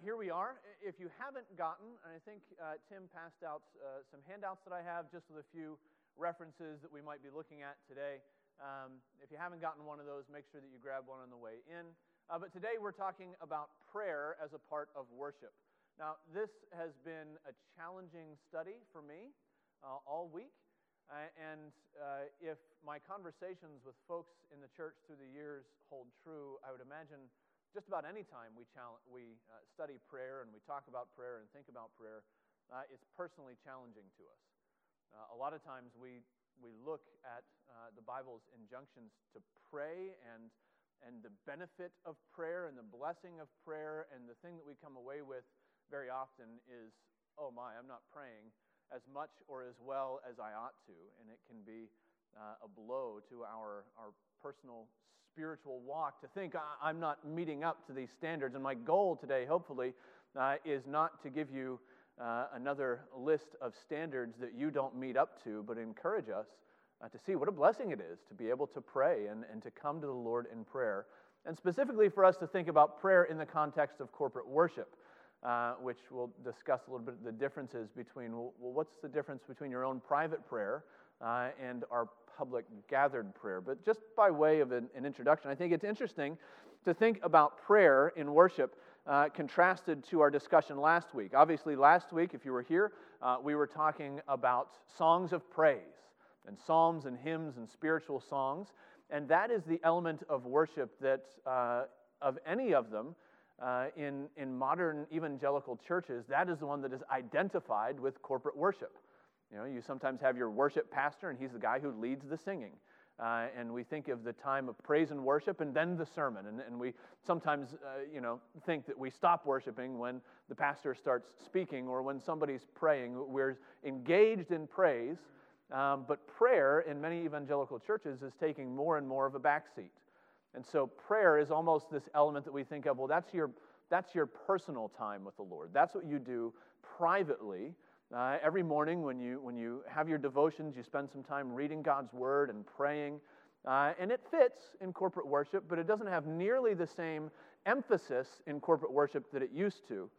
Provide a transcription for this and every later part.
here we are. If you haven't gotten, and I think uh, Tim passed out uh, some handouts that I have just with a few references that we might be looking at today. Um, if you haven't gotten one of those, make sure that you grab one on the way in. Uh, but today we're talking about prayer as a part of worship. Now, this has been a challenging study for me uh, all week. Uh, and uh, if my conversations with folks in the church through the years hold true, I would imagine just about any time we, we uh, study prayer and we talk about prayer and think about prayer, uh, it's personally challenging to us. Uh, a lot of times we, we look at uh, the Bible's injunctions to pray and, and the benefit of prayer and the blessing of prayer, and the thing that we come away with very often is, oh my, I'm not praying as much or as well as I ought to, and it can be uh, a blow to our, our personal spiritual walk to think I'm not meeting up to these standards. And my goal today, hopefully, uh, is not to give you uh, another list of standards that you don't meet up to, but encourage us uh, to see what a blessing it is to be able to pray and, and to come to the Lord in prayer. And specifically for us to think about prayer in the context of corporate worship. Uh, which we'll discuss a little bit the differences between well, what's the difference between your own private prayer uh, and our public gathered prayer. But just by way of an, an, introduction, I think it's interesting to think about prayer in worship uh, contrasted to our discussion last week. Obviously, last week, if you were here, uh, we were talking about songs of praise and psalms and hymns and spiritual songs. And that is the element of worship that, uh, of any of them, uh, in, in modern evangelical churches, that is the one that is identified with corporate worship. You know, you sometimes have your worship pastor, and he's the guy who leads the singing. Uh, and we think of the time of praise and worship and then the sermon. And, and we sometimes, uh, you know, think that we stop worshiping when the pastor starts speaking or when somebody's praying. We're engaged in praise, um, but prayer in many evangelical churches is taking more and more of a backseat. And so prayer is almost this element that we think of, well, that's your, that's your personal time with the Lord. That's what you do privately. Uh, every morning when you, when you have your devotions, you spend some time reading God's Word and praying. Uh, and it fits in corporate worship, but it doesn't have nearly the same emphasis in corporate worship that it used to.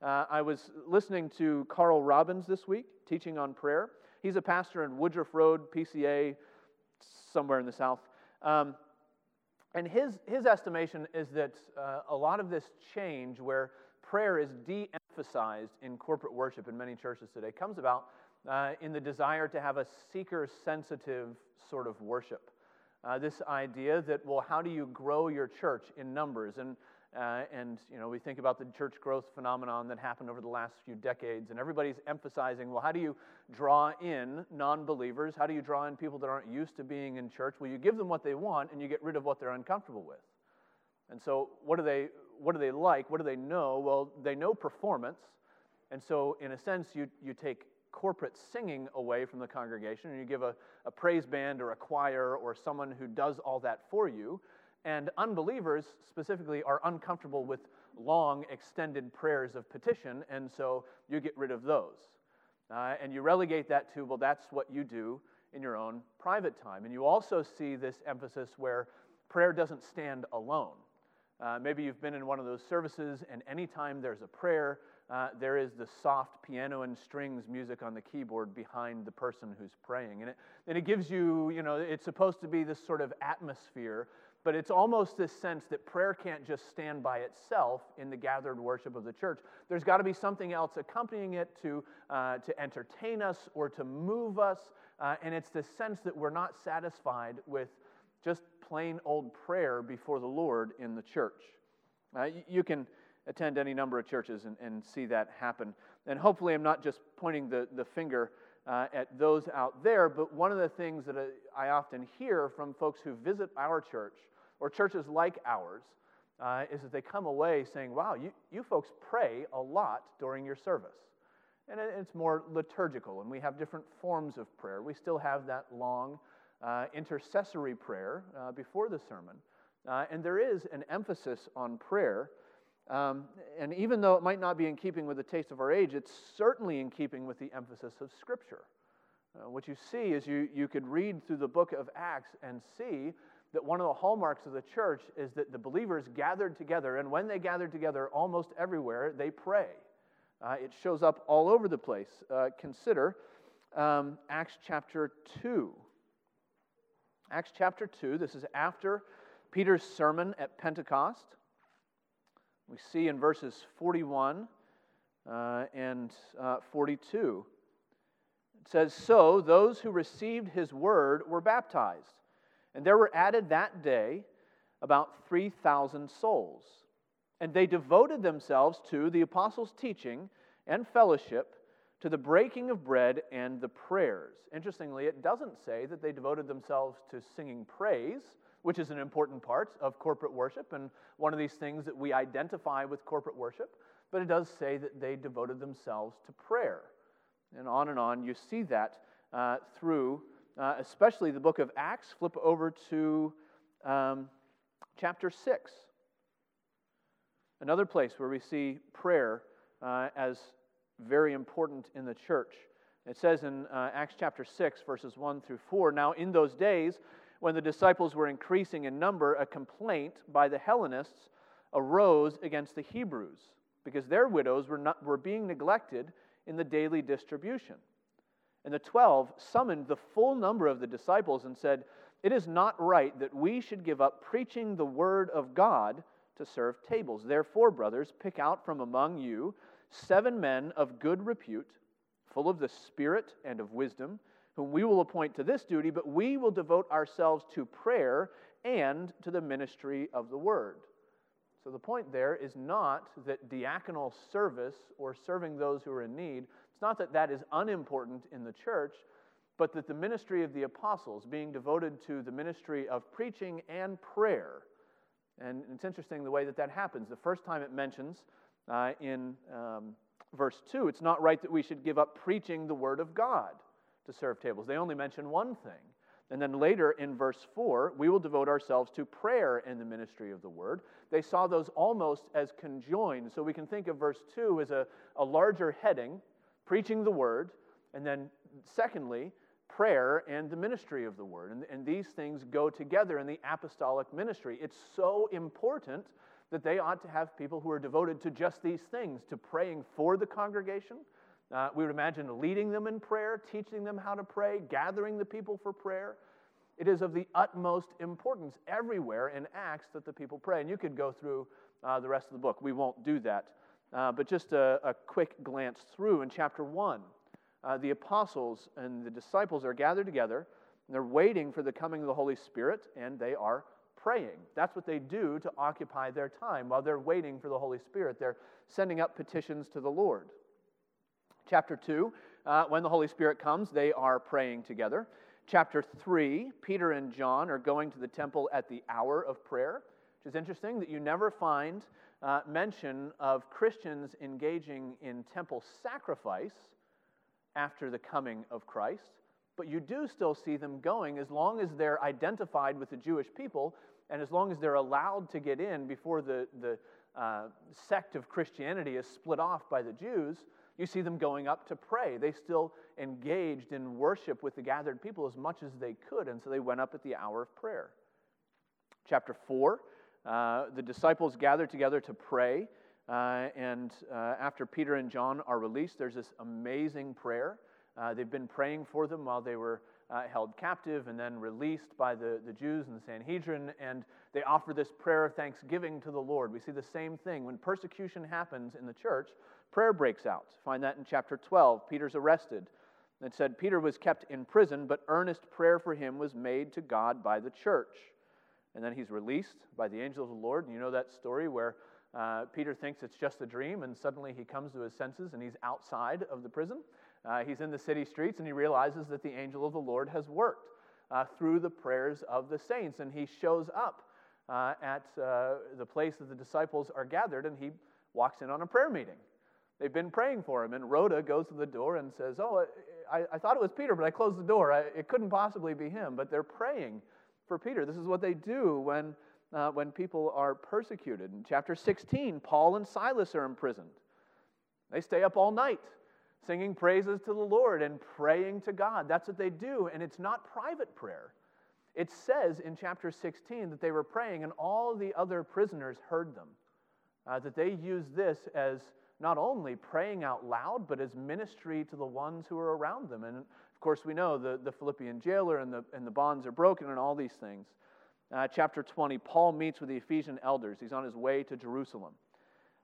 Uh, I was listening to Carl Robbins this week, teaching on prayer. He's a pastor in Woodruff Road, PCA, somewhere in the South. Um, and his, his estimation is that uh, a lot of this change, where prayer is de emphasized in corporate worship in many churches today comes about uh, in the desire to have a seeker sensitive sort of worship. Uh, this idea that, well, how do you grow your church in numbers? And, uh, and, you know, we think about the church growth phenomenon that happened over the last few decades, and everybody's emphasizing, well, how do you draw in non believers? How do you draw in people that aren't used to being in church? Well, you give them what they want and you get rid of what they're uncomfortable with. And so, what do they, what do they like? What do they know? Well, they know performance. And so, in a sense, you, you take corporate singing away from the congregation and you give a, a praise band or a choir or someone who does all that for you. And unbelievers specifically are uncomfortable with long, extended prayers of petition, and so you get rid of those. Uh, and you relegate that to, well, that's what you do in your own private time. And you also see this emphasis where prayer doesn't stand alone. Uh, maybe you've been in one of those services, and anytime there's a prayer, uh, there is the soft piano and strings music on the keyboard behind the person who's praying. And it, and it gives you, you know, it's supposed to be this sort of atmosphere, but it's almost this sense that prayer can't just stand by itself in the gathered worship of the church. There's got to be something else accompanying it to, uh, to entertain us or to move us. Uh, and it's this sense that we're not satisfied with just plain old prayer before the Lord in the church. Uh, you, can attend any number of churches and, and, see that happen. And hopefully, I'm not just pointing the, the finger uh, at those out there, but one of the things that I, I, often hear from folks who visit our church or churches like ours uh, is that they come away saying, Wow, you, you folks pray a lot during your service. And it's more liturgical, and we have different forms of prayer. We still have that long, uh, intercessory prayer uh, before the sermon. Uh, and there is an emphasis on prayer. Um, and even though it might not be in keeping with the taste of our age, it's certainly in keeping with the emphasis of Scripture. Uh, what you see is you, you could read through the book of Acts and see that one of the hallmarks of the church is that the believers gathered together, and when they gathered together almost everywhere, they pray. Uh, it shows up all over the place. Uh, consider um, Acts chapter 2. Acts chapter 2, this is after Peter's sermon at Pentecost. We see in verses 41 uh, and uh, 42. It says, So those who received his word were baptized, and there were added that day about 3,000 souls. And they devoted themselves to the apostles' teaching and fellowship, to the breaking of bread and the prayers. Interestingly, it doesn't say that they devoted themselves to singing praise, which is an important part of corporate worship and one of these things that we identify with corporate worship, but it does say that they devoted themselves to prayer. And on and on, you see that uh, through, uh, especially the book of Acts. Flip over to um, chapter 6. Another place where we see prayer uh, as very important in the church. It says in uh, Acts chapter 6, verses 1 through 4 Now, in those days, when the disciples were increasing in number, a complaint by the Hellenists arose against the Hebrews because their widows were, not, were being neglected in the daily distribution. And the twelve summoned the full number of the disciples and said, It is not right that we should give up preaching the word of God to serve tables. Therefore, brothers, pick out from among you seven men of good repute, full of the Spirit and of wisdom, whom we will appoint to this duty, but we will devote ourselves to prayer and to the ministry of the word. So the point there is not that diaconal service or serving those who are in need, it's not that that is unimportant in the church, but that the ministry of the apostles, being devoted to the ministry of preaching and prayer, and it's interesting the way that that happens. The first time it mentions uh, in um, verse 2, it's not right that we should give up preaching the word of God to serve tables. They only mention one thing. And then later in verse 4, we will devote ourselves to prayer and the ministry of the word. They saw those almost as conjoined. So we can think of verse 2 as a, a larger heading, preaching the word, and then secondly, prayer and the ministry of the word. And, and these things go together in the apostolic ministry. It's so important that they ought to have people who are devoted to just these things to praying for the congregation. Uh, we would imagine leading them in prayer, teaching them how to pray, gathering the people for prayer. It is of the utmost importance everywhere in Acts that the people pray. And you could go through uh, the rest of the book. We won't do that. Uh, but just a, a, quick glance through in chapter 1. Uh, the apostles and the disciples are gathered together, and they're waiting for the coming of the Holy Spirit, and they are praying. That's what they do to occupy their time while they're waiting for the Holy Spirit. They're sending up petitions to the Lord. Chapter 2, uh, when the Holy Spirit comes, they are praying together. Chapter 3, Peter and John are going to the temple at the hour of prayer, which is interesting that you never find uh, mention of Christians engaging in temple sacrifice after the coming of Christ, but you do still see them going as long as they're identified with the Jewish people and as long as they're allowed to get in before the, the uh, sect of Christianity is split off by the Jews, you see them going up to pray. They still engaged in worship with the gathered people as much as they could, and so they went up at the hour of prayer. Chapter 4, uh, the disciples gathered together to pray, uh, and uh, after Peter and John are released, there's this amazing prayer. Uh, they've been praying for them while they were uh, held captive and then released by the, the Jews and the Sanhedrin, and they offer this prayer of thanksgiving to the Lord. We see the same thing. When persecution happens in the church, prayer breaks out. Find that in chapter 12. Peter's arrested. It said Peter was kept in prison, but earnest prayer for him was made to God by the church. And then he's released by the angel of the Lord. And you know that story where uh, Peter thinks it's just a dream, and suddenly he comes to his senses and he's outside of the prison. Uh, he's in the city streets and he realizes that the angel of the Lord has worked uh, through the prayers of the saints. And he shows up uh, at uh, the place that the disciples are gathered and he walks in on a prayer meeting. They've been praying for him. And Rhoda goes to the door and says, Oh, I, I thought it was Peter, but I closed the door. I, it couldn't possibly be him. But they're praying for Peter. This is what they do when, uh, when people are persecuted. In chapter 16, Paul and Silas are imprisoned. They stay up all night singing praises to the Lord and praying to God. That's what they do, and it's not private prayer. It says in chapter 16 that they were praying and all the other prisoners heard them. Uh, that they used this as not only praying out loud, but as ministry to the ones who are around them. And of course, we know the, the Philippian jailer and the, and the bonds are broken and all these things. Uh, chapter 20, Paul meets with the Ephesian elders. He's on his way to Jerusalem.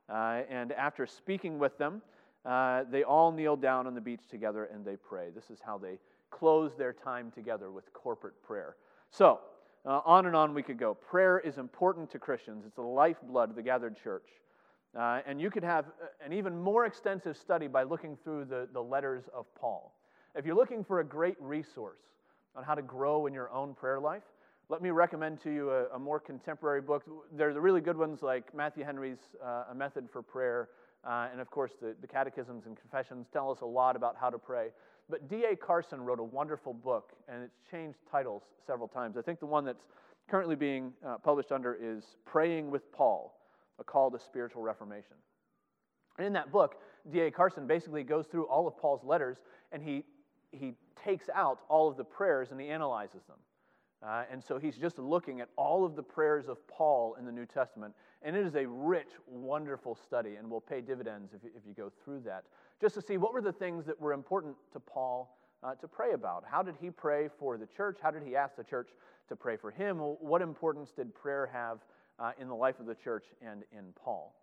Uh, and after speaking with them, uh, they all kneel down on the beach together and they pray. This is how they close their time together with corporate prayer. So, uh, on and on we could go. Prayer is important to Christians, it's the lifeblood of the gathered church. Uh, and you could have an even more extensive study by looking through the, the letters of Paul. If you're looking for a great resource on how to grow in your own prayer life, let me recommend to you a, a more contemporary book. There are the really good ones like Matthew Henry's uh, A Method for Prayer, uh, and of course, the, the Catechisms and Confessions tell us a lot about how to pray. But D.A. Carson wrote a wonderful book, and it's changed titles several times. I think the one that's currently being uh, published under is Praying with Paul a call to spiritual reformation. And in that book, D.A. Carson basically goes through all of Paul's letters and he, he takes out all of the prayers and he analyzes them. Uh, and so he's just looking at all of the prayers of Paul in the New Testament. And it is a rich, wonderful study, and will pay dividends if you, if you go through that, just to see what were the things that were important to Paul uh, to pray about. How did he pray for the church? How did he ask the church to pray for him? What importance did prayer have uh, in the life of the church and in Paul.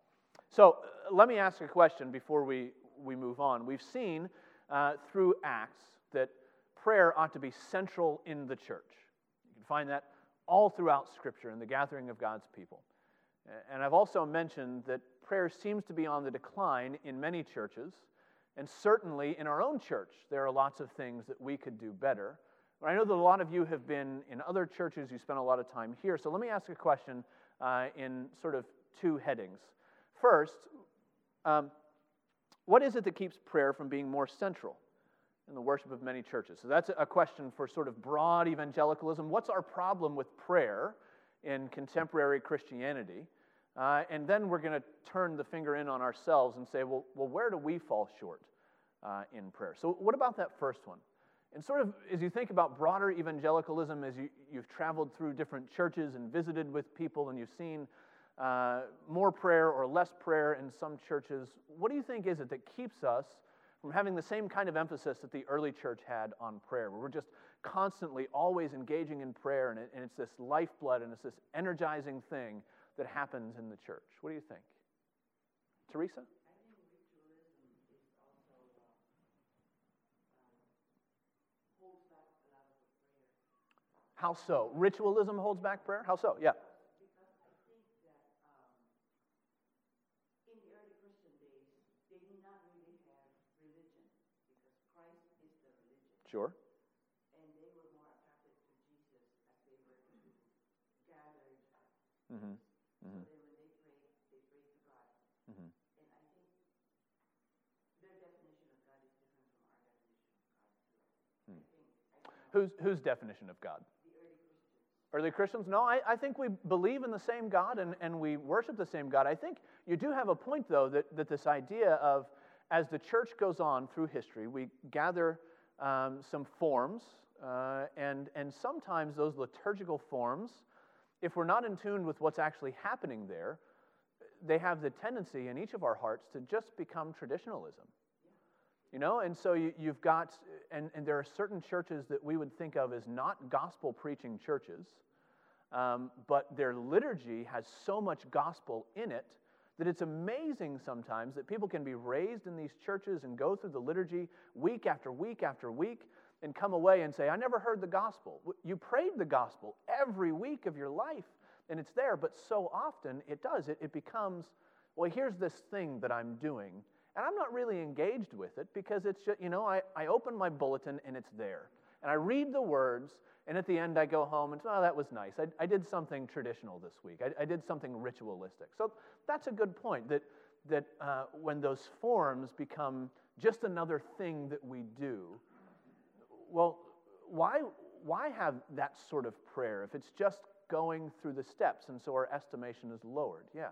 So uh, let me ask a question before we, we move on. We've seen uh, through Acts that prayer ought to be central in the church. You can find that all throughout Scripture in the gathering of God's people. And I've also mentioned that prayer seems to be on the decline in many churches, and certainly in our own church, there are lots of things that we could do better. I know that a lot of you have been in other churches, you spent a lot of time here. So let me ask a question uh, in sort of two headings. First, um, what is it that keeps prayer from being more central in the worship of many churches? So that's a question for sort of broad evangelicalism. What's our problem with prayer in contemporary Christianity? Uh, and then we're going to turn the finger in on ourselves and say, well, well where do we fall short uh, in prayer? So, what about that first one? And sort of as you think about broader evangelicalism, as you, you've traveled through different churches and visited with people and you've seen uh, more prayer or less prayer in some churches, what do you think is it that keeps us from having the same kind of emphasis that the early church had on prayer, where we're just constantly always engaging in prayer and, it, and it's this lifeblood and it's this energizing thing that happens in the church? What do you think? Teresa? How so? Ritualism holds back prayer? How so? Yeah. Sure. And they were more attracted to Jesus as they were gathered. Mm-hmm. Mm-hmm. So when they prayed, they prayed to God. Mm-hmm. And I think their definition of God is different from our definition of God too. Hmm. I think, I whose, whose definition of God? Early Christians? No, I, I think we believe in the same God and, and we worship the same God. I think you do have a point, though, that, that this idea of as the church goes on through history, we gather um, some forms, uh, and, and sometimes those liturgical forms, if we're not in tune with what's actually happening there, they have the tendency in each of our hearts to just become traditionalism. You know, and so you, have got, and, and there are certain churches that we would think of as not gospel preaching churches, um, but their liturgy has so much gospel in it that it's amazing sometimes that people can be raised in these churches and go through the liturgy week after week after week and come away and say, I never heard the gospel. You prayed the gospel every week of your life, and it's there, but so often it does. It, it becomes, well, here's this thing that I'm doing and I'm not really engaged with it because it's just, you know, I, I open my bulletin and it's there. And I read the words, and at the end I go home and, oh, that was nice. I, I did something traditional this week. I, I, did something ritualistic. So that's a good point that, that uh, when those forms become just another thing that we do, well, why, why have that sort of prayer if it's just going through the steps and so our estimation is lowered? Yeah.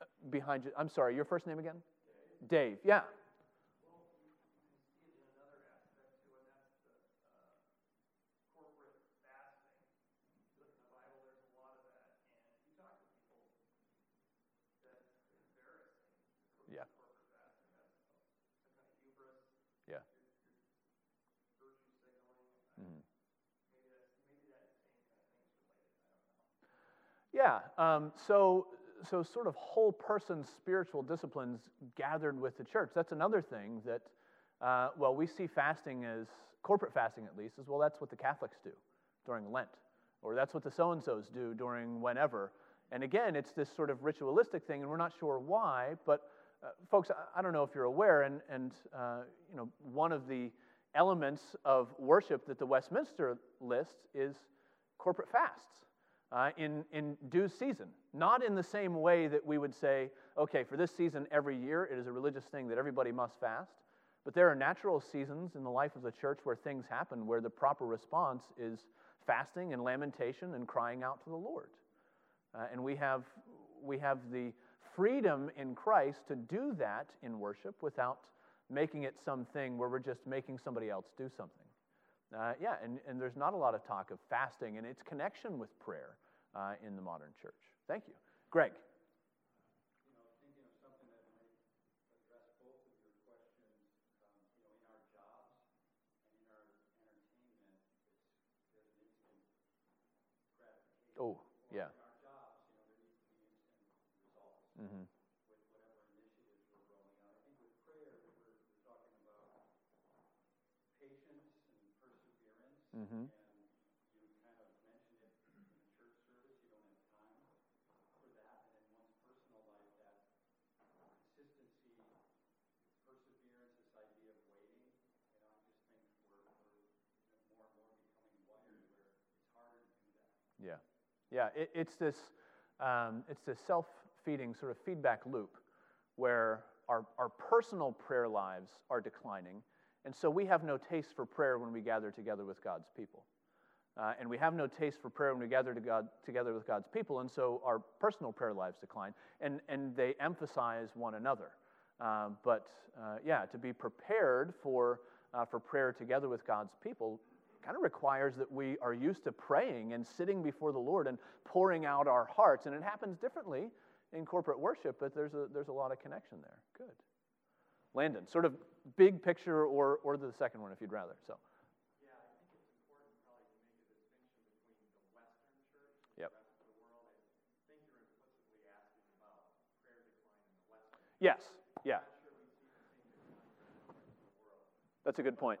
Uh, behind you, I'm sorry, your first name again? Dave, yeah. Yeah. Um, so, so sort of whole person spiritual disciplines gathered with the church. That's another thing that, uh, well, we see fasting as corporate fasting at least, as well. That's what the Catholics do during Lent, or that's what the so and so's do during whenever. And again, it's this sort of ritualistic thing, and we're not sure why. But uh, folks, I, I, don't know if you're aware, and and uh, you know, one of the elements of worship that the Westminster lists is corporate fasts uh, in, in due season. Not in the same way that we would say, okay, for this season every year, it is a religious thing that everybody must fast. But there are natural seasons in the life of the church where things happen where the proper response is fasting and lamentation and crying out to the Lord. Uh, and we have, we have the freedom in Christ to do that in worship without making it something where we're just making somebody else do something. Uh, yeah, and, and there's not a lot of talk of fasting and its connection with prayer uh, in the modern church. Thank you. Greg. Oh, yeah. Mm-hmm. Mm-hmm. And you kind of mentioned it in the church service. You don't have time for that. And in one's personal life, that consistency, perseverance, this idea of waiting. You know, I just think we're, we're more and more becoming wired where it's harder to do that. Yeah. Yeah. It, it's this. Um, it's this self-feeding sort of feedback loop where our, our personal prayer lives are declining and so we have no taste for prayer when we gather together with God's people. Uh, and we have no taste for prayer when we gather to God, together with God's people, and so our personal prayer lives decline, and, and they emphasize one another. Uh, but uh, yeah, to be prepared for, uh, for prayer together with God's people kind of requires that we are used to praying and sitting before the Lord and pouring out our hearts. And it happens differently in corporate worship, but there's a, there's a lot of connection there. Good. Landon, sort of big picture or, or the second one if you'd rather. So. Yeah, I think it's important probably to make a distinction between the Western church and yep. the rest of the world. I think you're implicitly asking about prayer decline in the Western. Yes. Yeah. That's a good point.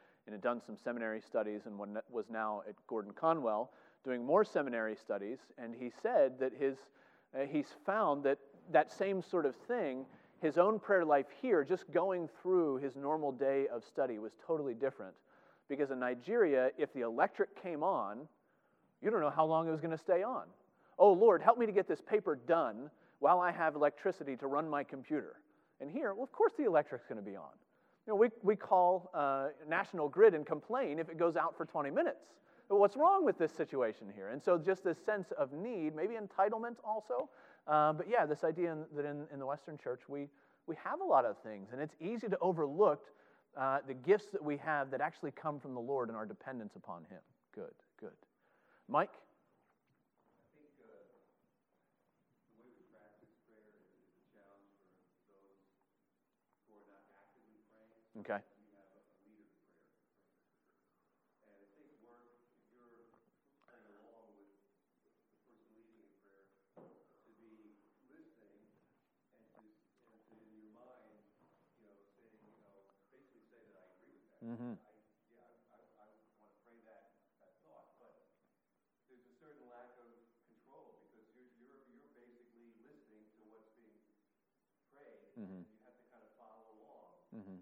and had done some seminary studies and was now at Gordon Conwell doing more seminary studies. And he said that his, uh, he's found that that same sort of thing, his own prayer life here, just going through his normal day of study, was totally different. Because in Nigeria, if the electric came on, you don't know how long it was going to stay on. Oh, Lord, help me to get this paper done while I have electricity to run my computer. And here, well, of course the electric's going to be on. You know, we, we call uh, National Grid and complain if it goes out for 20 minutes. But what's wrong with this situation here? And so, just this sense of need, maybe entitlement also. Uh, but yeah, this idea in, that in, in the Western church, we, we have a lot of things, and it's easy to overlook uh, the gifts that we have that actually come from the Lord and our dependence upon Him. Good, good. Mike? Okay. You have a leader prayer. And I think work, if you're playing along with the person leading in prayer, to be listening and to, and to in your mind, you know, saying, you know, basically say that I agree with that. Mm-hmm. I, yeah, I, I, I want to pray that, that thought, but there's a certain lack of control because you're, you're, you're basically listening to what's being prayed. Mm-hmm. And you have to kind of follow along. Mm-hmm.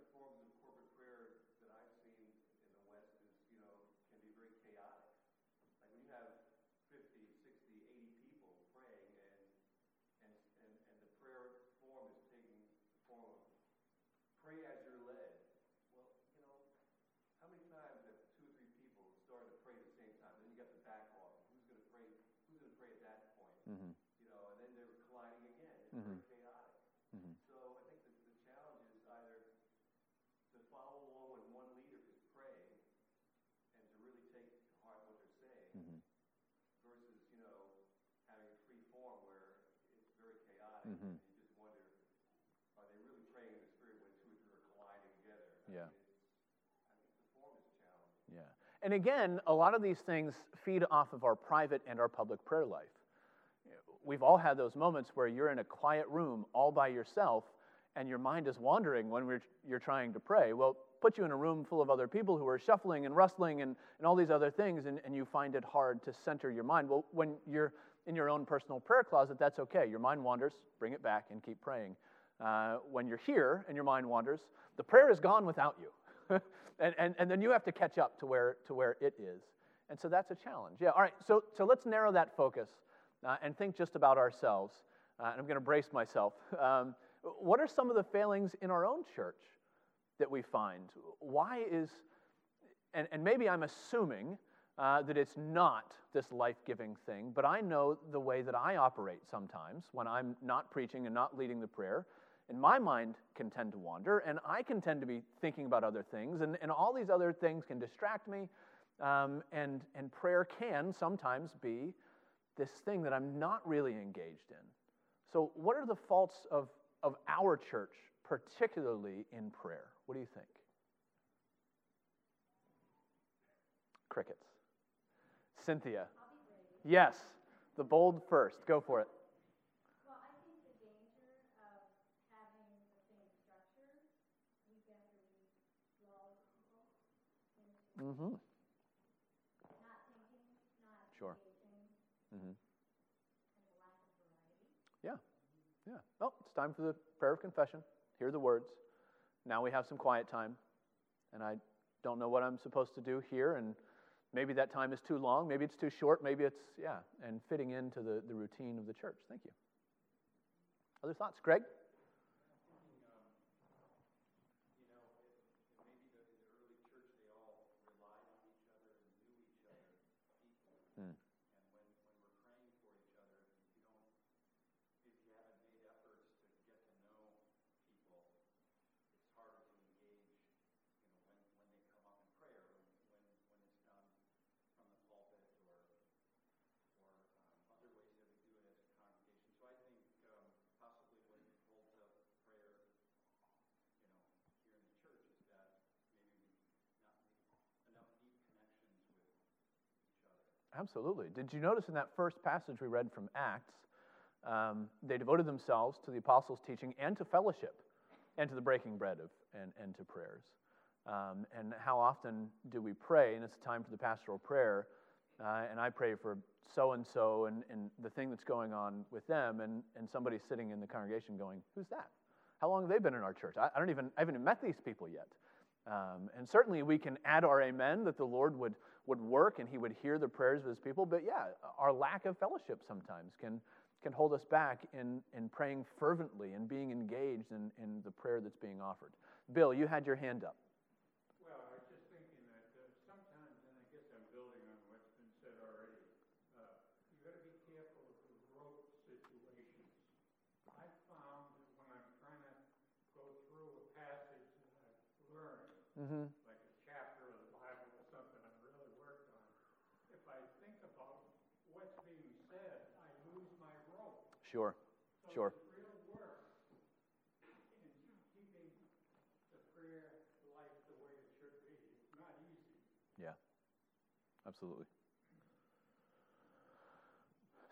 Forms of corporate prayer that I've seen in the West is, you know, can be very chaotic. Like when you have Mm-hmm. very chaotic. Mhm. So I think that the challenge is either to follow along when one leader is praying and to really take to heart what they're saying Mhm. versus, you know, having a free form where it's very chaotic. Mhm. And you just wonder, are they really praying in the spirit when two or three are colliding together? I Yeah. mean, it's, I think the form is a challenge. Yeah. And again, a lot of these things feed off of our private and our public prayer life. We've all had those moments where you're in a quiet room all by yourself and your mind is wandering when you're trying to pray. Well, put you in a room full of other people who are shuffling and rustling and, and all these other things, and, and you find it hard to center your mind. Well, when you're in your own personal prayer closet, that's okay. Your mind wanders, bring it back and keep praying. Uh, when you're here and your mind wanders, the prayer is gone without you. and, and, and then you have to catch up to where, to where it is. And so that's a challenge. Yeah, all right, so, so let's narrow that focus uh, and think just about ourselves. Uh, and I'm going to brace myself. Um, what are some of the failings in our own church that we find? Why is, and, and maybe I'm assuming uh, that it's not this life giving thing, but I know the way that I operate sometimes when I'm not preaching and not leading the prayer. And my mind can tend to wander, and I can tend to be thinking about other things, and, and all these other things can distract me. Um, and, and prayer can sometimes be this thing that I'm not really engaged in. So, what are the faults of, of our church, particularly in prayer? What do you think? Crickets. Cynthia. Yes, the bold first. Go for it. Well, I think the danger of having the same structure, we definitely lull people into Mm-hmm. not thinking, not Sure. Mm-hmm. and lack of. Yeah. Yeah. Well, it's time for the prayer of confession. Hear the words. Now we have some quiet time. And I don't know what I'm supposed to do here. And maybe that time is too long. Maybe it's too short. Maybe it's, yeah, and fitting into the, the routine of the church. Thank you. Other thoughts? Greg? You know, it, it maybe the, in the early church, they all relied on each other and knew each other deeply. Hmm. And when, when we're praying for each other, if you don't, if you haven't made efforts to get to know people, it's harder to engage, you know, when, when they come up in prayer, when, when, when it's done from the pulpit or, or um, other ways that we do it as a congregation. So I think um, possibly what holds up prayer you know, here in the church is that maybe we not make enough deep connections with each other. Absolutely. Did you notice in that first passage we read from Acts, um, they devoted themselves to the apostles' teaching and to fellowship and to the breaking bread of, and, and to prayers. Um, and how often do we pray, and it's time for the pastoral prayer, uh, and I pray for so and so and the thing that's going on with them, and, and somebody's sitting in the congregation going, Who's that? How long have they been in our church? I, I don't even, I haven't even met these people yet. Um, and certainly we can add our amen that the Lord would, would work and he would hear the prayers of his people. But yeah, our lack of fellowship sometimes can, can hold us back in, in praying fervently and being engaged in, in the prayer that's being offered. Bill, you had your hand up. Well, It's not easy. Yeah, absolutely.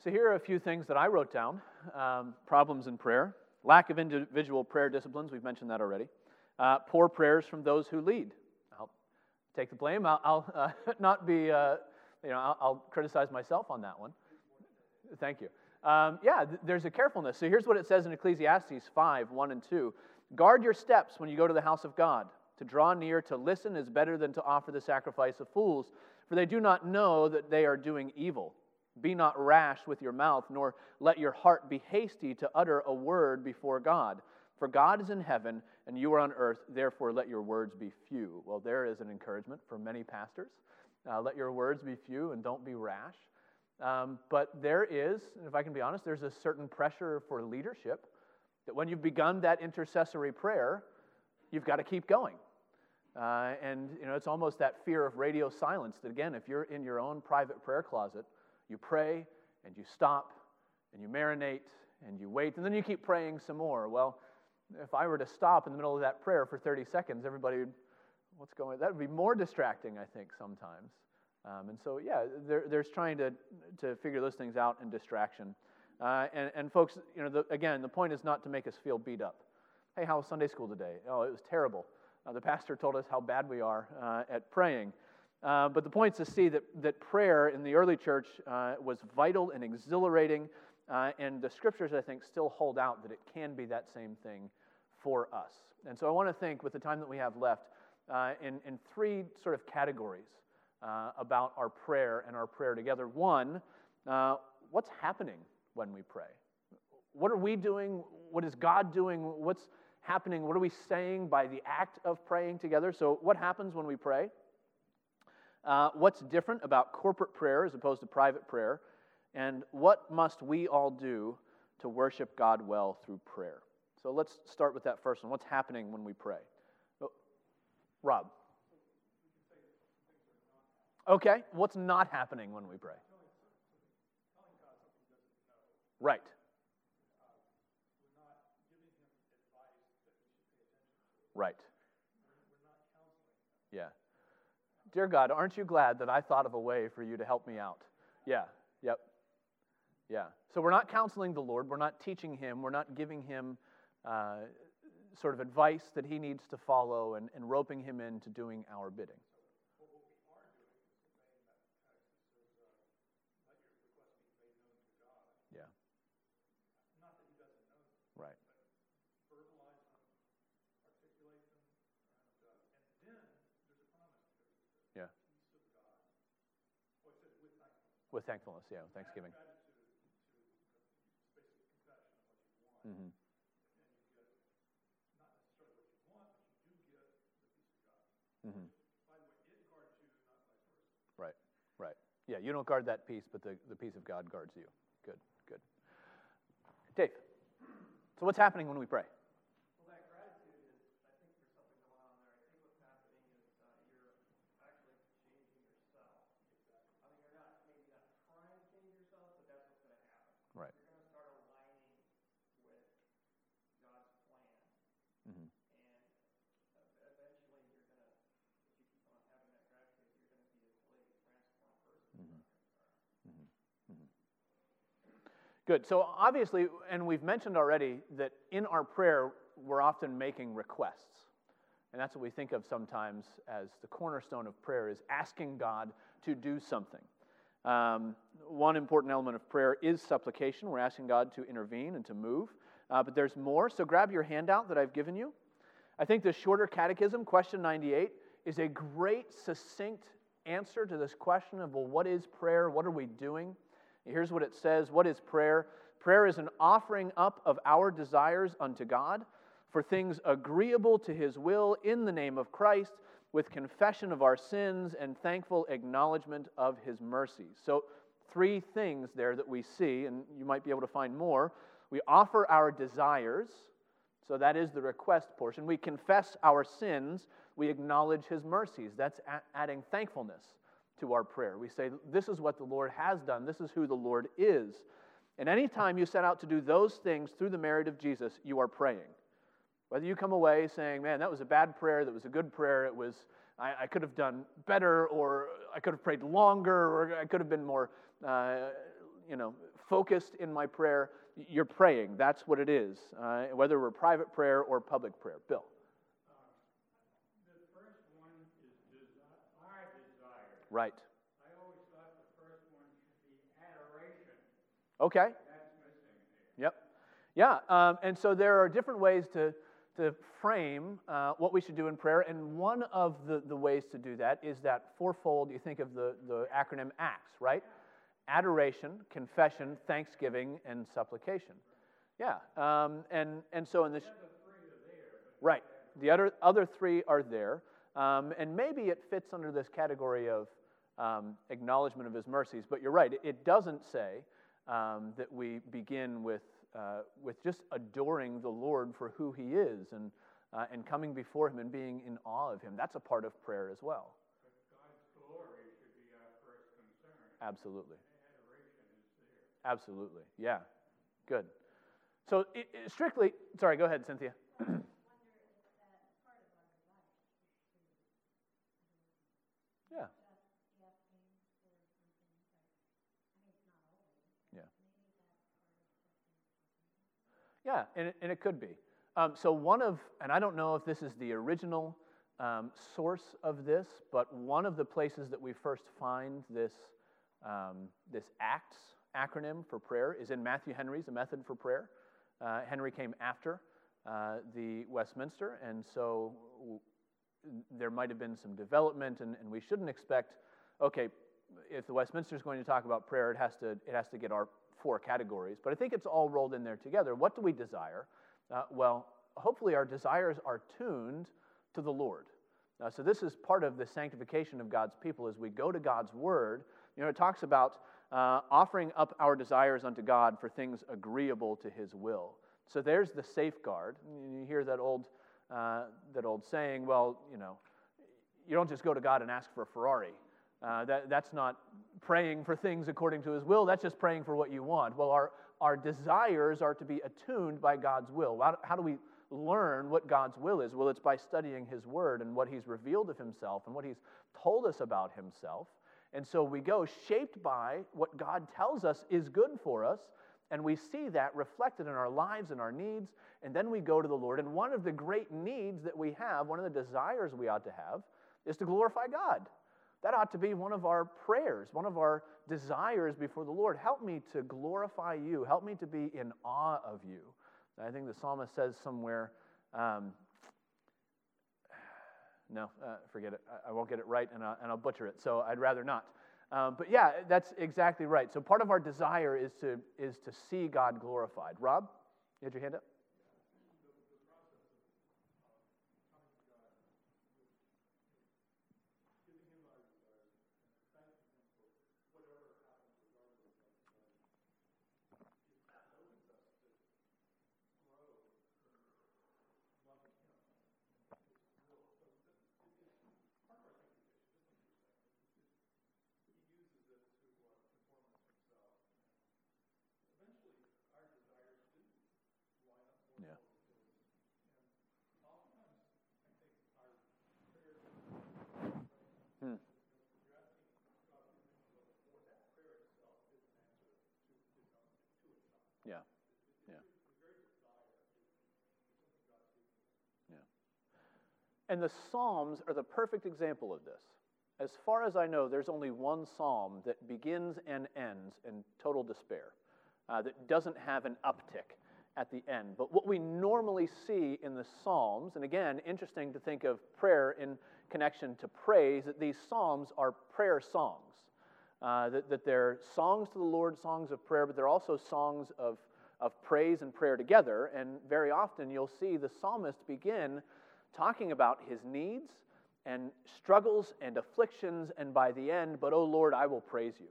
So, here are a few things that I wrote down um, problems in prayer, lack of individual prayer disciplines, we've mentioned that already, uh, poor prayers from those who lead. I'll take the blame. I'll, I'll uh, not be, uh, you know, I'll, I'll, criticize myself on that one. Thank you. Um, yeah, th- there's a carefulness. So, here's what it says in Ecclesiastes 5 1 and 2 Guard your steps when you go to the house of God. To draw near to listen is better than to offer the sacrifice of fools, for they do not know that they are doing evil. Be not rash with your mouth, nor let your heart be hasty to utter a word before God. For God is in heaven, and you are on earth, therefore let your words be few. Well, there is an encouragement for many pastors. Uh, let your words be few and don't be rash. Um, but there is, if I can be honest, there's a certain pressure for leadership that when you've begun that intercessory prayer, you've got to keep going. Uh, and you know, it's almost that fear of radio silence that again, if you're in your own private prayer closet, you pray and you stop and you marinate and you wait and then you keep praying some more. Well, if I were to stop in the middle of that prayer for 30 seconds, everybody would, what's going on? That would be more distracting, I think, sometimes. Um, and so, yeah, there, there's trying to, to figure those things out in distraction. Uh, and, and, folks, you know, the, again, the point is not to make us feel beat up. Hey, how was Sunday school today? Oh, it was terrible. Uh, the pastor told us how bad we are uh, at praying. Uh, but the point is to see that, that prayer in the early church uh, was vital and exhilarating. Uh, and the scriptures, I think, still hold out that it can be that same thing for us. And so I want to think, with the time that we have left, in, in three sort of categories uh, about our prayer and our prayer together. One, uh, what's happening when we pray? What are we doing? What is God doing? What's happening? What are we saying by the act of praying together? So, what happens when we pray? Uh, what's different about corporate prayer as opposed to private prayer? And what must we all do to worship God well through prayer? So let's start with that first one. What's happening when we pray? Oh, Rob. Okay, what's not happening when we pray? Right. Right. Yeah. Dear God, aren't you glad that I thought of a way for you to help me out? Yeah, yep. Yeah. So we're not counseling the Lord. We're not teaching him. We're not giving him uh, sort of advice that he needs to follow and, and roping him into doing our bidding. With thankfulness, yeah, Thanksgiving. Mm-hmm. Mm-hmm. Right, right. Yeah, you don't guard that peace, but the, the peace of God guards you. Good, good. Dave, so what's happening when we pray? Good. So, obviously, and we've mentioned already that in our prayer, we're often making requests. And that's what we think of sometimes as the cornerstone of prayer is asking God to do something. Um, one important element of prayer is supplication. We're asking God to intervene and to move. Uh, but there's more. So grab your handout that I've given you. I think the shorter catechism, question 98, is a great, succinct answer to this question of, well, what is prayer? What are we doing? Here's what it says What is prayer? Prayer is an offering up of our desires unto God for things agreeable to his will in the name of Christ, with confession of our sins and thankful acknowledgement of his mercies. So, three things there that we see, and you might be able to find more. We offer our desires, so that is the request portion. We confess our sins, we acknowledge his mercies. That's adding thankfulness to our prayer. We say, This is what the Lord has done, this is who the Lord is. And anytime you set out to do those things through the merit of Jesus, you are praying. Whether you come away saying, Man, that was a bad prayer, that was a good prayer, it was, I, I could have done better, or I could have prayed longer, or I could have been more, uh, you know, focused in my prayer, you're praying. That's what it is, uh, whether we're private prayer or public prayer. Bill. Right. I always thought the first one should be adoration. Okay. Yep. Yeah. Um, and so there are different ways to, to frame uh, what we should do in prayer. And one of the, the ways to do that is that fourfold, you think of the, the acronym ACTS, right? Adoration, confession, thanksgiving, and supplication. Yeah. Um, and, and so in this. Right. The other, other three are there. Um, and maybe it fits under this category of um, acknowledgement of his mercies. But you're right, it doesn't say um, that we begin with, uh, with just adoring the Lord for who he is and, uh, and coming before him and being in awe of him. That's a part of prayer as well. Absolutely. Absolutely. Yeah. Good. So, it, it strictly, sorry, go ahead, Cynthia. yeah. Yeah. Yeah, and it, and it could be. Um, so, one of, and I don't know if this is the original um, source of this, but one of the places that we first find this, um, this ACTS acronym for prayer is in Matthew Henry's A Method for Prayer. Uh, Henry came after uh, the Westminster, and so w- there might have been some development, and, and we shouldn't expect, okay, if the Westminster is going to talk about prayer, it has to, it has to get our four categories. But I think it's all rolled in there together. What do we desire? Uh, well, hopefully our desires are tuned to the Lord. Uh, so this is part of the sanctification of God's people as we go to God's Word. You know, it talks about uh, offering up our desires unto God for things agreeable to His will. So there's the safeguard. You hear that old, uh, that old saying, well, you know, you don't just go to God and ask for a Ferrari. Uh, that, that's not praying for things according to His will, that's just praying for what you want. Well, our, our desires are to be attuned by God's will. How, how do we learn what God's will is? Well, it's by studying His Word and what He's revealed of Himself and what He's told us about Himself. And so we go shaped by what God tells us is good for us, and we see that reflected in our lives and our needs, and then we go to the Lord. And one of the great needs that we have, one of the desires we ought to have, is to glorify God. That ought to be one of our prayers, one of our desires before the Lord. Help me to glorify you. Help me to be in awe of you. I think the psalmist says somewhere, um, no, uh, forget it. I, I, won't get it right and, and I'll butcher it, so I'd rather not. Um, but yeah, that's exactly right. So part of our desire is to, is to see God glorified. Rob, you had your hand up? Yeah. Yeah. Yeah. And the Psalms are the perfect example of this. As far as I know, there's only one psalm that begins and ends in total despair, uh, that doesn't have an uptick at the end. But what we normally see in the Psalms, and again, interesting to think of prayer in connection to praise, that these Psalms are prayer songs. Uh, that, that they're songs to the Lord, songs of prayer, but they're also songs of, of praise and prayer together. And very often you'll see the psalmist begin talking about his needs and struggles and afflictions, and by the end, but oh Lord, I will praise you.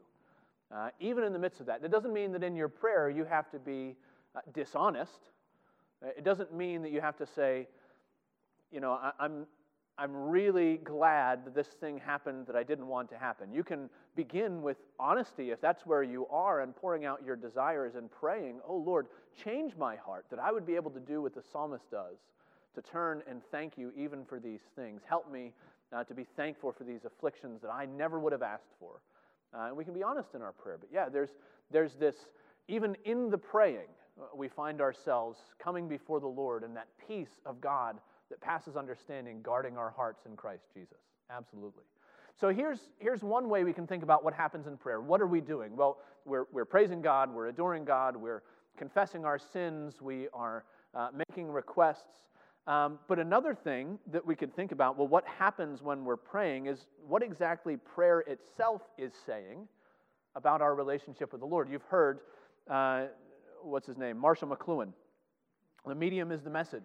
Uh, even in the midst of that. That doesn't mean that in your prayer you have to be uh, dishonest. It doesn't mean that you have to say, you know, I, I'm, I'm really glad that this thing happened that I didn't want to happen. You can begin with honesty if that's where you are and pouring out your desires and praying, Oh Lord, change my heart that I would be able to do what the psalmist does to turn and thank you even for these things. Help me uh, to be thankful for these afflictions that I never would have asked for. Uh, and we can be honest in our prayer. But yeah, there's, there's this, even in the praying, uh, we find ourselves coming before the Lord and that peace of God that passes understanding, guarding our hearts in Christ Jesus. Absolutely. So here's, here's one way we can think about what happens in prayer. What are we doing? Well, we're, we're praising God, we're adoring God, we're confessing our sins, we are uh, making requests. Um, but another thing that we could think about well, what happens when we're praying is what exactly prayer itself is saying about our relationship with the Lord. You've heard, uh, what's his name? Marshall McLuhan. The medium is the message.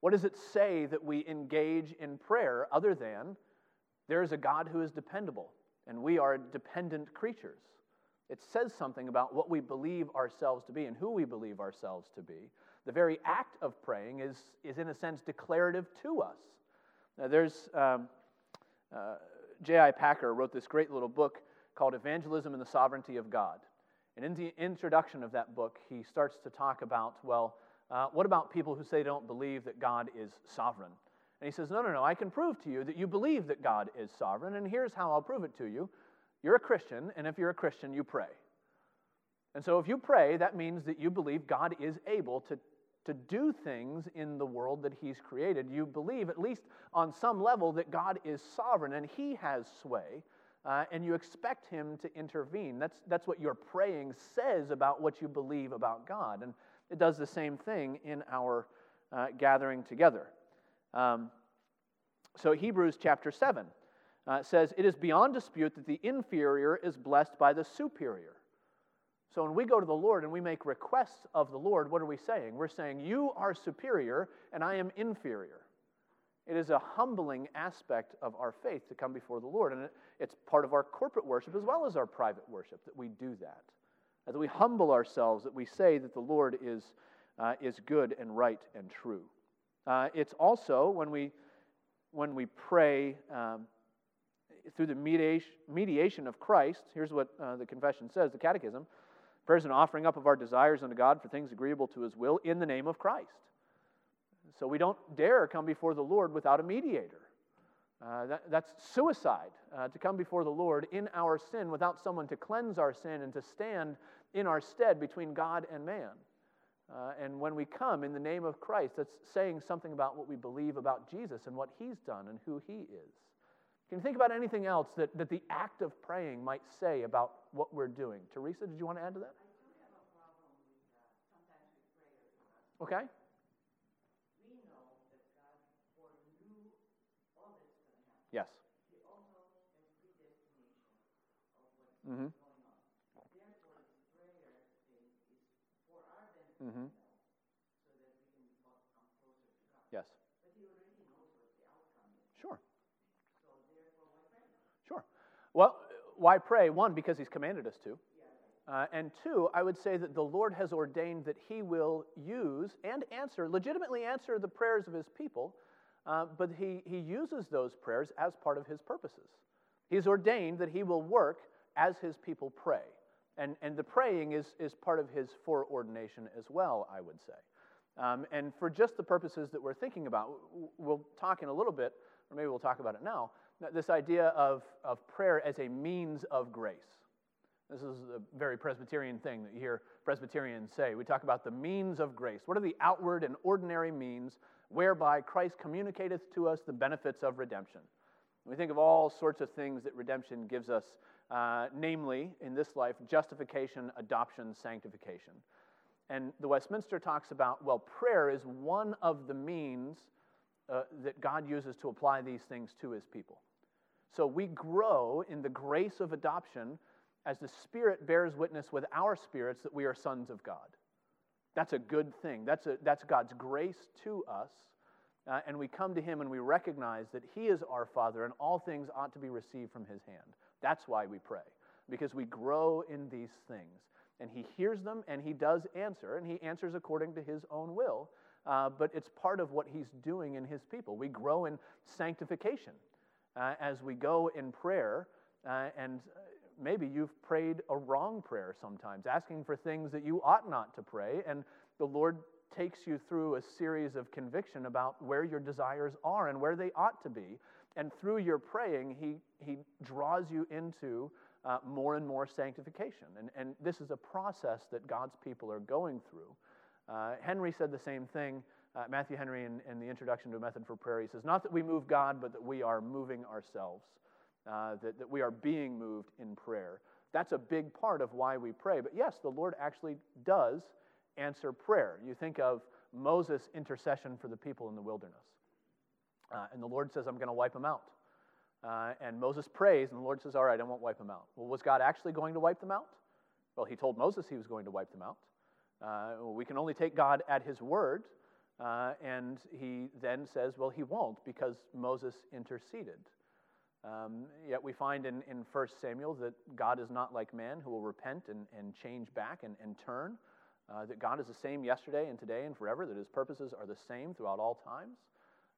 What does it say that we engage in prayer other than there is a God who is dependable? and we are dependent creatures. It says something about what we believe ourselves to be and who we believe ourselves to be. The very act of praying is, is in a sense, declarative to us. Now, there's um, uh, J.I. Packer wrote this great little book called Evangelism and the Sovereignty of God. And in the introduction of that book, he starts to talk about, well, uh, what about people who say they don't believe that God is sovereign? And he says, no, no, no, I can prove to you that you believe that God is sovereign, and here's how I'll prove it to you. You're a Christian, and if you're a Christian, you pray. And so if you pray, that means that you believe God is able to, to do things in the world that He's created. You believe, at least on some level, that God is sovereign and He has sway, uh, and you expect Him to intervene. That's, that's what your praying says about what you believe about God. And it does the same thing in our uh, gathering together. Um, so, Hebrews chapter 7 uh, says, It is beyond dispute that the inferior is blessed by the superior. So, when we go to the Lord and we make requests of the Lord, what are we saying? We're saying, You are superior and I am inferior. It is a humbling aspect of our faith to come before the Lord. And it's part of our corporate worship as well as our private worship that we do that. That we humble ourselves, that we say that the Lord is, uh, is good and right and true. Uh, it's also when we, when we pray um, through the mediation, of Christ, here's what uh, the confession says the Catechism prayer is an offering up of our desires unto God for things agreeable to his will in the name of Christ. So we don't dare come before the Lord without a mediator. Uh, that, that's suicide uh, to come before the Lord in our sin without someone to cleanse our sin and to stand in our stead between God and man. Uh, and when we come in the name of Christ, that's saying something about what we believe about Jesus and what he's done and who he is. Can you think about anything else that, that the act of praying might say about what we're doing? Teresa, did you want to add to that? I do have a problem with uh, sometimes with prayers. Okay. We know that God foreknew all that's going to happen. Yes. He also has predestination of what's Mm-hmm. going on. Therefore, his prayer is, is for our benefit Mm-hmm. to know, so that we can come closer to God. Yes. But he already knows what the outcome is. Sure. So therefore, why pray? Sure. Well, why pray? One, because he's commanded us to. Uh, and two, I would say that the Lord has ordained that he will use and answer, legitimately answer the prayers of his people, uh, but he, he uses those prayers as part of his purposes. He's ordained that he will work as his people pray. And, and the praying is, is part of his foreordination as well, I would say. Um, and for just the purposes that we're thinking about, we'll talk in a little bit, or maybe we'll talk about it now, this idea of, of prayer as a means of grace. This is a very Presbyterian thing that you hear Presbyterians say. We talk about the means of grace. What are the outward and ordinary means whereby Christ communicateth to us the benefits of redemption? We think of all sorts of things that redemption gives us, uh, namely, in this life, justification, adoption, sanctification. And the Westminster talks about, well, prayer is one of the means uh, that God uses to apply these things to his people. So we grow in the grace of adoption as the Spirit bears witness with our spirits that we are sons of God. That's a good thing. That's, a, that's God's grace to us. Uh, and we come to Him and we recognize that He is our Father and all things ought to be received from His hand. That's why we pray, because we grow in these things. And He hears them and He does answer, and He answers according to His own will. Uh, but it's part of what He's doing in His people. We grow in sanctification uh, as we go in prayer. Uh, and maybe you've prayed a wrong prayer sometimes, asking for things that you ought not to pray, and the Lord takes you through a series of conviction about where your desires are and where they ought to be. And through your praying, He, he draws you into uh, more and more sanctification. And, and this is a process that God's people are going through. Uh, Henry said the same thing. Uh, Matthew Henry, in, in the introduction to a method for prayer, he says, Not that we move God, but that we are moving ourselves uh, that, that we are being moved in prayer. That's a big part of why we pray. But yes, the Lord actually does answer prayer. You think of Moses' intercession for the people in the wilderness. Uh, and the Lord says, I'm going to wipe them out. Uh, and Moses prays, and the Lord says, All right, I won't wipe them out. Well, was God actually going to wipe them out? Well, he told Moses he was going to wipe them out. Uh, we can only take God at his word. Uh, and he then says, Well, he won't because Moses interceded. Um, yet we find in, in 1 Samuel that God is not like man who will repent and, and change back and, and turn, uh, that God is the same yesterday and today and forever, that his purposes are the same throughout all times.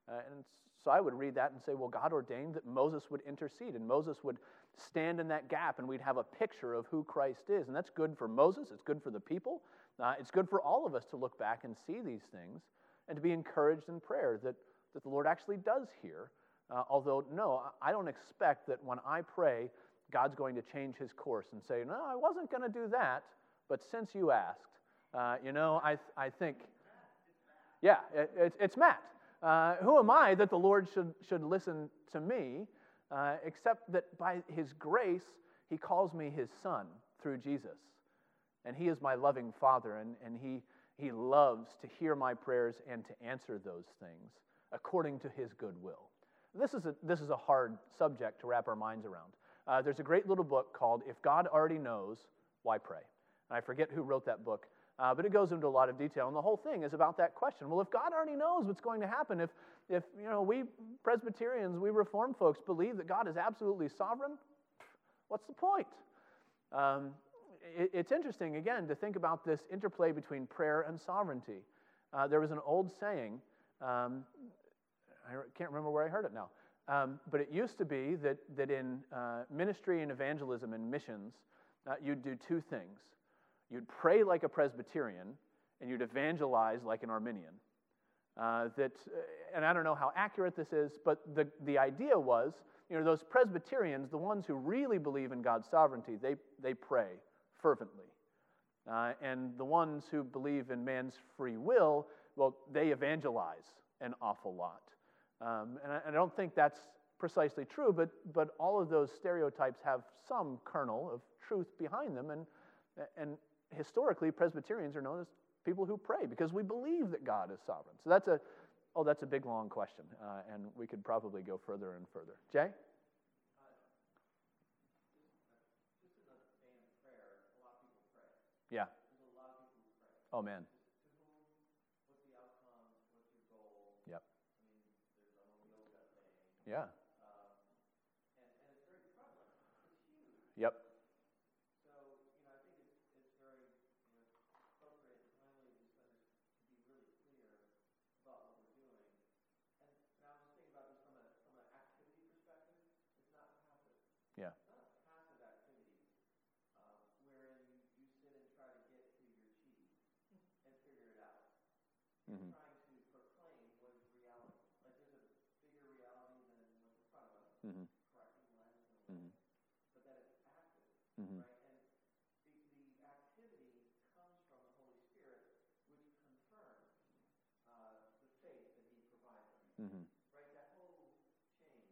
Uh, and so I would read that and say, well, God ordained that Moses would intercede and Moses would stand in that gap and we'd have a picture of who Christ is. And that's good for Moses, it's good for the people, uh, it's good for all of us to look back and see these things and to be encouraged in prayer that, that the Lord actually does hear. Uh, although, no, I don't expect that when I pray, God's going to change his course and say, no, I wasn't going to do that, but since you asked, uh, you know, I, I think, yeah, it, it, it's Matt. Uh, who am I that the Lord should, should listen to me, uh, except that by his grace, he calls me his son through Jesus. And he is my loving father, and, and he, he loves to hear my prayers and to answer those things according to his good will. This is a, this is a hard subject to wrap our minds around. Uh, there's a great little book called If God Already Knows, Why Pray? And I forget who wrote that book, uh, but it goes into a lot of detail. And the whole thing is about that question. Well, if God already knows what's going to happen, if, if you know, we Presbyterians, we Reformed folks believe that God is absolutely sovereign, what's the point? Um, it's interesting, again, to think about this interplay between prayer and sovereignty. Uh, there was an old saying, um, I can't remember where I heard it now, um, but it used to be that, that in uh, ministry and evangelism and missions, uh, you'd do two things. You'd pray like a Presbyterian, and you'd evangelize like an Arminian. Uh, that, and I don't know how accurate this is, but the, the idea was, you know, those Presbyterians, the ones who really believe in God's sovereignty, they, they pray fervently. Uh, and the ones who believe in man's free will, well, they evangelize an awful lot. Um, and, I, and I don't think that's precisely true, but, but all of those stereotypes have some kernel of truth behind them. And, and historically, Presbyterians are known as people who pray because we believe that God is sovereign. So that's a, oh, that's a big, long question. Uh, and we could probably go further and further. Jay? Yeah. Oh, man. Yep. Yeah. Um, and, and it's very prevalent. It's huge. Yep. So, you know, I think it's, it's very you know, appropriate and timely just to be really clear about what we're doing. And, and I was just thinking about this from, a, from an activity perspective. It's not passive. Yeah. It's not a passive activity uh, wherein you, you sit and try to get to your chi and figure it out. Mm-hmm. mm-hmm. correcting lens mm-hmm. but that it's active, mm-hmm. right? And the, the activity comes from the Holy Spirit, which confirms uh, the faith that He provides us. Mm-hmm. Right? That whole chain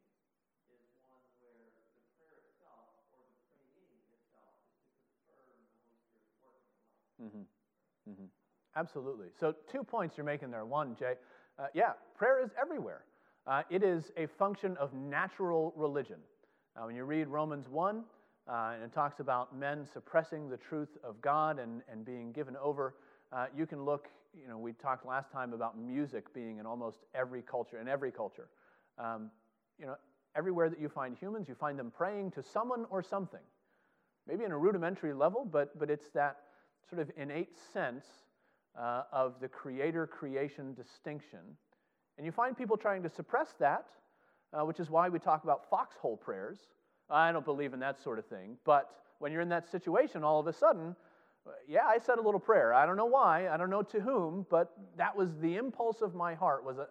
is one where the prayer itself or the praying itself is to confirm the Holy Spirit's work in life. Mm-hmm. Mm-hmm. Absolutely. So, two points you're making there. One, Jay, uh, yeah, prayer is everywhere. Uh, it is a function of natural religion. Uh, when you read Romans 1, uh, and it talks about men suppressing the truth of God and, and being given over, uh, you can look, you know, we talked last time about music being in almost every culture, in every culture. Um, you know, everywhere that you find humans, you find them praying to someone or something. Maybe in a rudimentary level, but, but it's that sort of innate sense uh, of the creator creation distinction and you find people trying to suppress that, uh, which is why we talk about foxhole prayers. I don't believe in that sort of thing. But when you're in that situation, all of a sudden, uh, yeah, I said a little prayer. I don't know why, I don't know to whom, but that was the impulse of my heart was that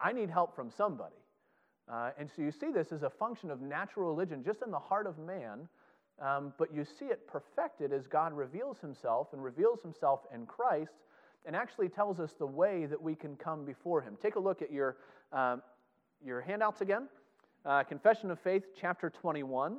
I need help from somebody. Uh, and so you see this as a function of natural religion just in the heart of man, um, but you see it perfected as God reveals himself and reveals himself in Christ and actually tells us the way that we can come before Him. Take a look at your, uh, your handouts again. Uh, Confession of Faith, chapter 21.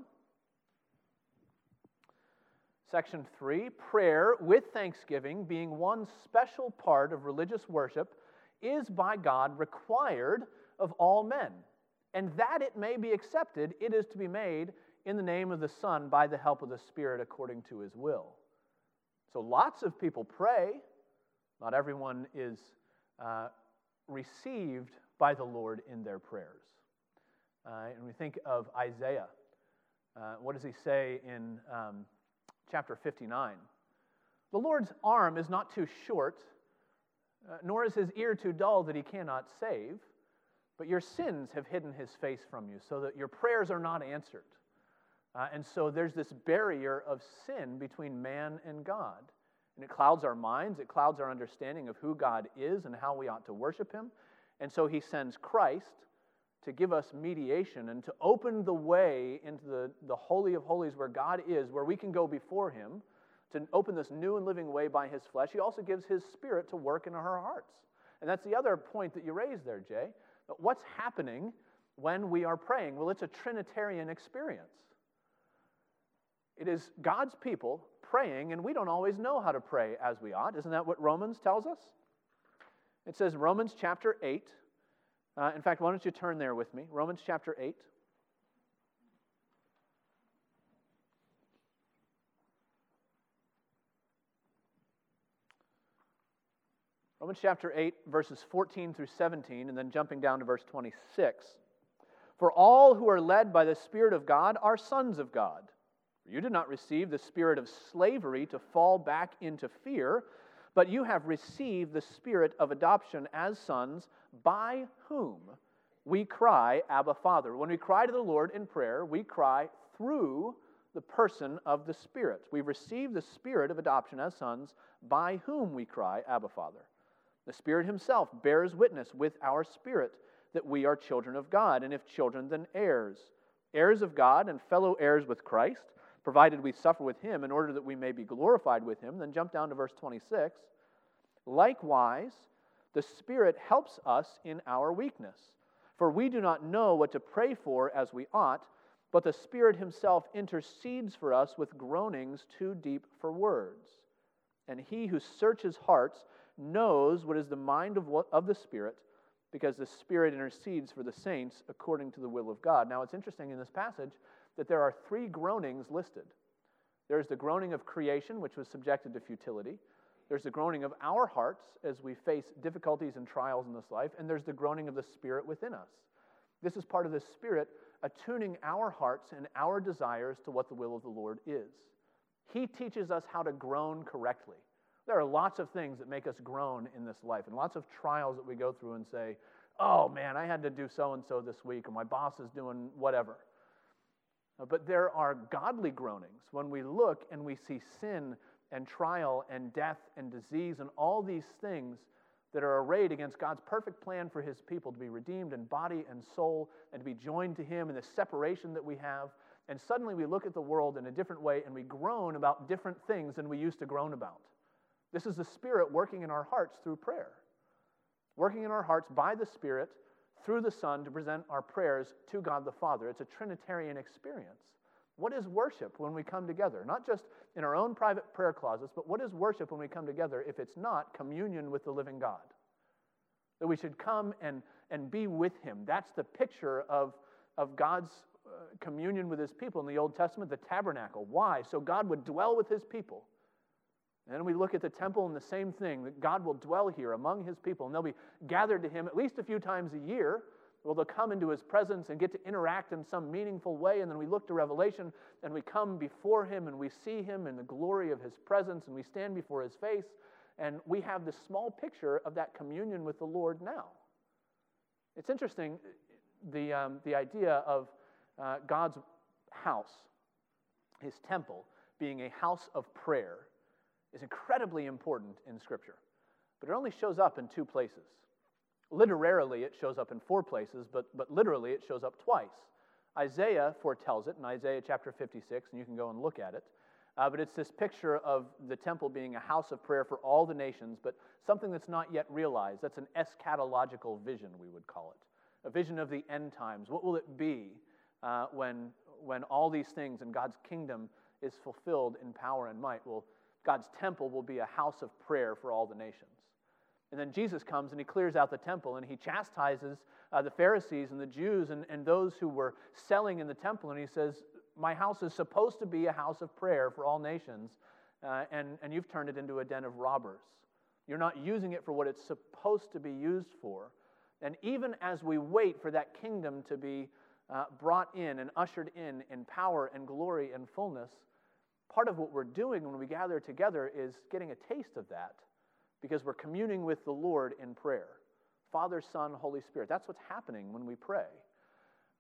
Section 3 Prayer with thanksgiving, being one special part of religious worship, is by God required of all men. And that it may be accepted, it is to be made in the name of the Son by the help of the Spirit according to his will. So lots of people pray, not everyone is uh, received by the Lord in their prayers. Uh, and we think of Isaiah. Uh, what does he say in um, chapter 59? The Lord's arm is not too short, uh, nor is his ear too dull that he cannot save, but your sins have hidden his face from you, so that your prayers are not answered. Uh, and so there's this barrier of sin between man and God. And it clouds our minds, it clouds our understanding of who God is and how we ought to worship him. And so he sends Christ to give us mediation and to open the way into the, the Holy of Holies where God is, where we can go before him, to open this new and living way by his flesh. He also gives his spirit to work in our hearts. And that's the other point that you raised there, Jay. But what's happening when we are praying? Well, it's a Trinitarian experience. It is God's people praying, and we don't always know how to pray as we ought. Isn't that what Romans tells us? It says, Romans chapter 8. Uh, in fact, why don't you turn there with me? Romans chapter 8. Romans chapter 8, verses 14 through 17, and then jumping down to verse 26. For all who are led by the Spirit of God are sons of God. You did not receive the spirit of slavery to fall back into fear, but you have received the spirit of adoption as sons, by whom we cry, Abba, Father. When we cry to the Lord in prayer, we cry through the person of the Spirit. We receive the spirit of adoption as sons, by whom we cry, Abba, Father. The Spirit Himself bears witness with our spirit that we are children of God, and if children, then heirs. Heirs of God and fellow heirs with Christ provided we suffer with him in order that we may be glorified with him. Then jump down to verse 26. Likewise, the Spirit helps us in our weakness. For we do not know what to pray for as we ought, but the Spirit Himself intercedes for us with groanings too deep for words. And He who searches hearts knows what is the mind of, what, of the Spirit, because the Spirit intercedes for the saints according to the will of God. Now, it's interesting in this passage that there are three groanings listed there's the groaning of creation, which was subjected to futility. There's the groaning of our hearts as we face difficulties and trials in this life. And there's the groaning of the Spirit within us. This is part of the Spirit attuning our hearts and our desires to what the will of the Lord is. He teaches us how to groan correctly. There are lots of things that make us groan in this life and lots of trials that we go through and say, oh man, I had to do so and so this week, or my boss is doing whatever. Uh, but there are godly groanings when we look and we see sin and trial and death and disease and all these things that are arrayed against God's perfect plan for his people to be redeemed in body and soul and to be joined to him in the separation that we have. And suddenly we look at the world in a different way and we groan about different things than we used to groan about. This is the Spirit working in our hearts through prayer, working in our hearts by the Spirit through the Son to present our prayers to God the Father. It's a Trinitarian experience. What is worship when we come together? Not just in our own private prayer closets, but what is worship when we come together if it's not communion with the living God? That we should come and, and be with Him. That's the picture of, of God's uh, communion with His people in the Old Testament, the tabernacle. Why? So God would dwell with His people. And then we look at the temple and the same thing that God will dwell here among his people, and they'll be gathered to him at least a few times a year. Well, they'll come into his presence and get to interact in some meaningful way. And then we look to Revelation and we come before him and we see him in the glory of his presence and we stand before his face. And we have this small picture of that communion with the Lord now. It's interesting the, um, the idea of uh, God's house, his temple, being a house of prayer is incredibly important in Scripture, but it only shows up in two places. Literarily, it shows up in four places, but, but literally, it shows up twice. Isaiah foretells it in Isaiah chapter 56, and you can go and look at it. Uh, but it's this picture of the temple being a house of prayer for all the nations, but something that's not yet realized. That's an eschatological vision, we would call it. A vision of the end times. What will it be uh, when, when all these things in God's kingdom is fulfilled in power and might? Well, God's temple will be a house of prayer for all the nations. And then Jesus comes and he clears out the temple and he chastises uh, the Pharisees and the Jews and, and those who were selling in the temple. And he says, My house is supposed to be a house of prayer for all nations, uh, and, and you've turned it into a den of robbers. You're not using it for what it's supposed to be used for. And even as we wait for that kingdom to be uh, brought in and ushered in in power and glory and fullness, part of what we're doing when we gather together is getting a taste of that because we're communing with the Lord in prayer. Father, Son, Holy Spirit. That's what's happening when we pray.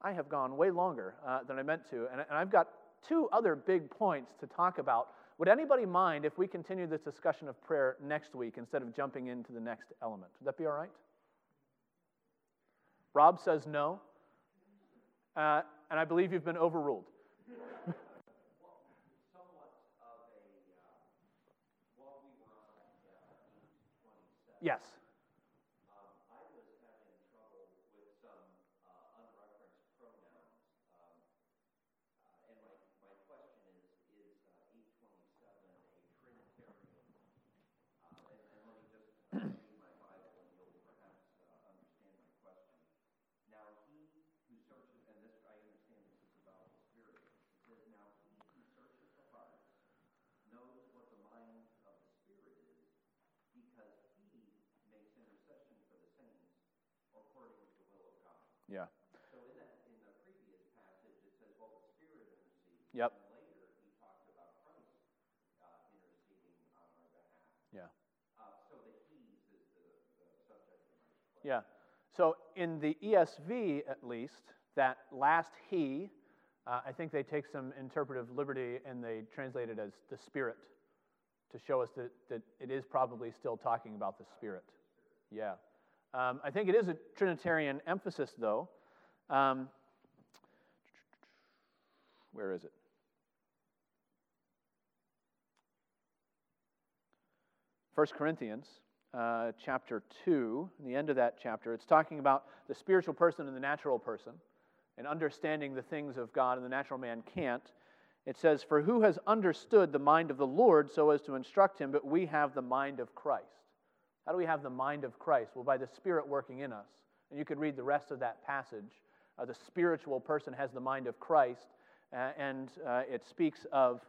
I have gone way longer uh, than I meant to, and, and I've got two other big points to talk about. Would anybody mind if we continue this discussion of prayer next week instead of jumping into the next element? Would that be all right? Rob says no, uh, and I believe you've been overruled. Yes. Yeah. So in that, in the previous passage, it says, well, the Spirit intercedes. Yep. And later, he talks about Christ uh, interceding on our behalf. Yeah. Uh, so the he's is the, the subject of my question. Yeah. So in the ESV, at least, that last he, uh, I think they take some interpretive liberty and they translate it as the Spirit to show us that, that it is probably still talking about the Spirit. Yeah. Um, I think it is a Trinitarian emphasis, though. Um, where is it? First Corinthians, uh, chapter 2, in the end of that chapter, it's talking about the spiritual person and the natural person and understanding the things of God and the natural man can't. It says, For who has understood the mind of the Lord so as to instruct him, but we have the mind of Christ. How do we have the mind of Christ? Well, by the Spirit working in us. And you could read the rest of that passage. Uh, the spiritual person has the mind of Christ, uh, and uh, it speaks of,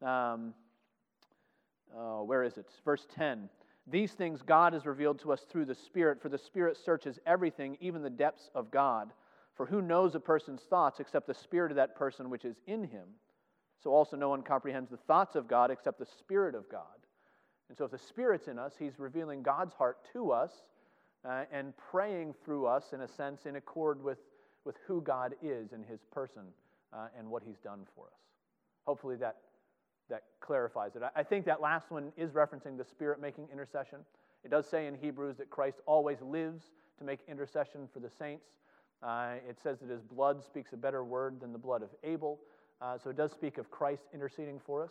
um, oh, where is it? Verse 10. These things God has revealed to us through the Spirit, for the Spirit searches everything, even the depths of God. For who knows a person's thoughts except the Spirit of that person which is in him? So also no one comprehends the thoughts of God except the Spirit of God. And so, if the Spirit's in us, He's revealing God's heart to us uh, and praying through us, in a sense, in accord with, with who God is in His person uh, and what He's done for us. Hopefully, that, that clarifies it. I, I think that last one is referencing the Spirit making intercession. It does say in Hebrews that Christ always lives to make intercession for the saints. Uh, it says that his blood speaks a better word than the blood of Abel. Uh, so it does speak of Christ interceding for us.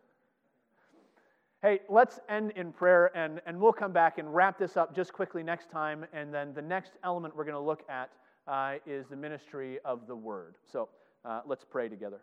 Hey, let's end in prayer, and, and we'll come back and wrap this up just quickly next time. And then the next element we're going to look at uh, is the ministry of the Word. So uh, let's pray together.